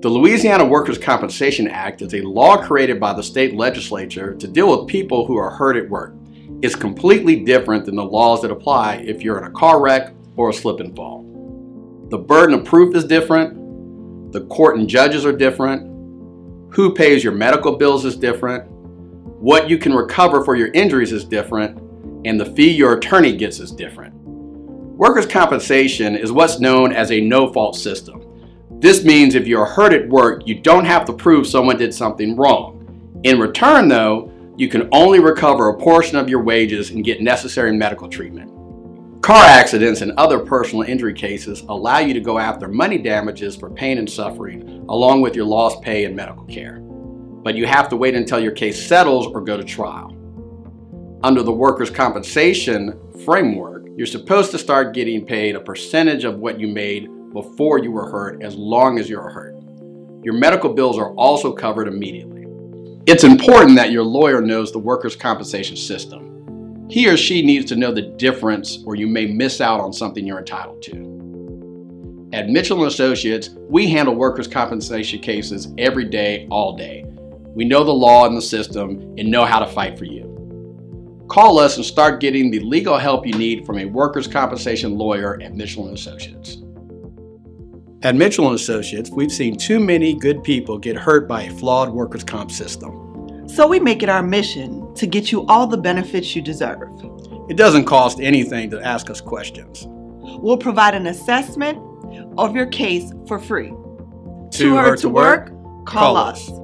The Louisiana Workers' Compensation Act is a law created by the state legislature to deal with people who are hurt at work. It's completely different than the laws that apply if you're in a car wreck or a slip and fall. The burden of proof is different, the court and judges are different, who pays your medical bills is different, what you can recover for your injuries is different, and the fee your attorney gets is different. Workers' compensation is what's known as a no fault system. This means if you're hurt at work, you don't have to prove someone did something wrong. In return, though, you can only recover a portion of your wages and get necessary medical treatment. Car accidents and other personal injury cases allow you to go after money damages for pain and suffering, along with your lost pay and medical care. But you have to wait until your case settles or go to trial. Under the workers' compensation framework, you're supposed to start getting paid a percentage of what you made before you were hurt as long as you're hurt. Your medical bills are also covered immediately. It's important that your lawyer knows the workers' compensation system. He or she needs to know the difference or you may miss out on something you're entitled to. At Mitchell & Associates, we handle workers' compensation cases every day, all day. We know the law and the system and know how to fight for you. Call us and start getting the legal help you need from a workers' compensation lawyer at Mitchell & Associates. At Mitchell & Associates, we've seen too many good people get hurt by a flawed workers' comp system. So we make it our mission to get you all the benefits you deserve. It doesn't cost anything to ask us questions. We'll provide an assessment of your case for free. Too hurt to work? Call Call us. us.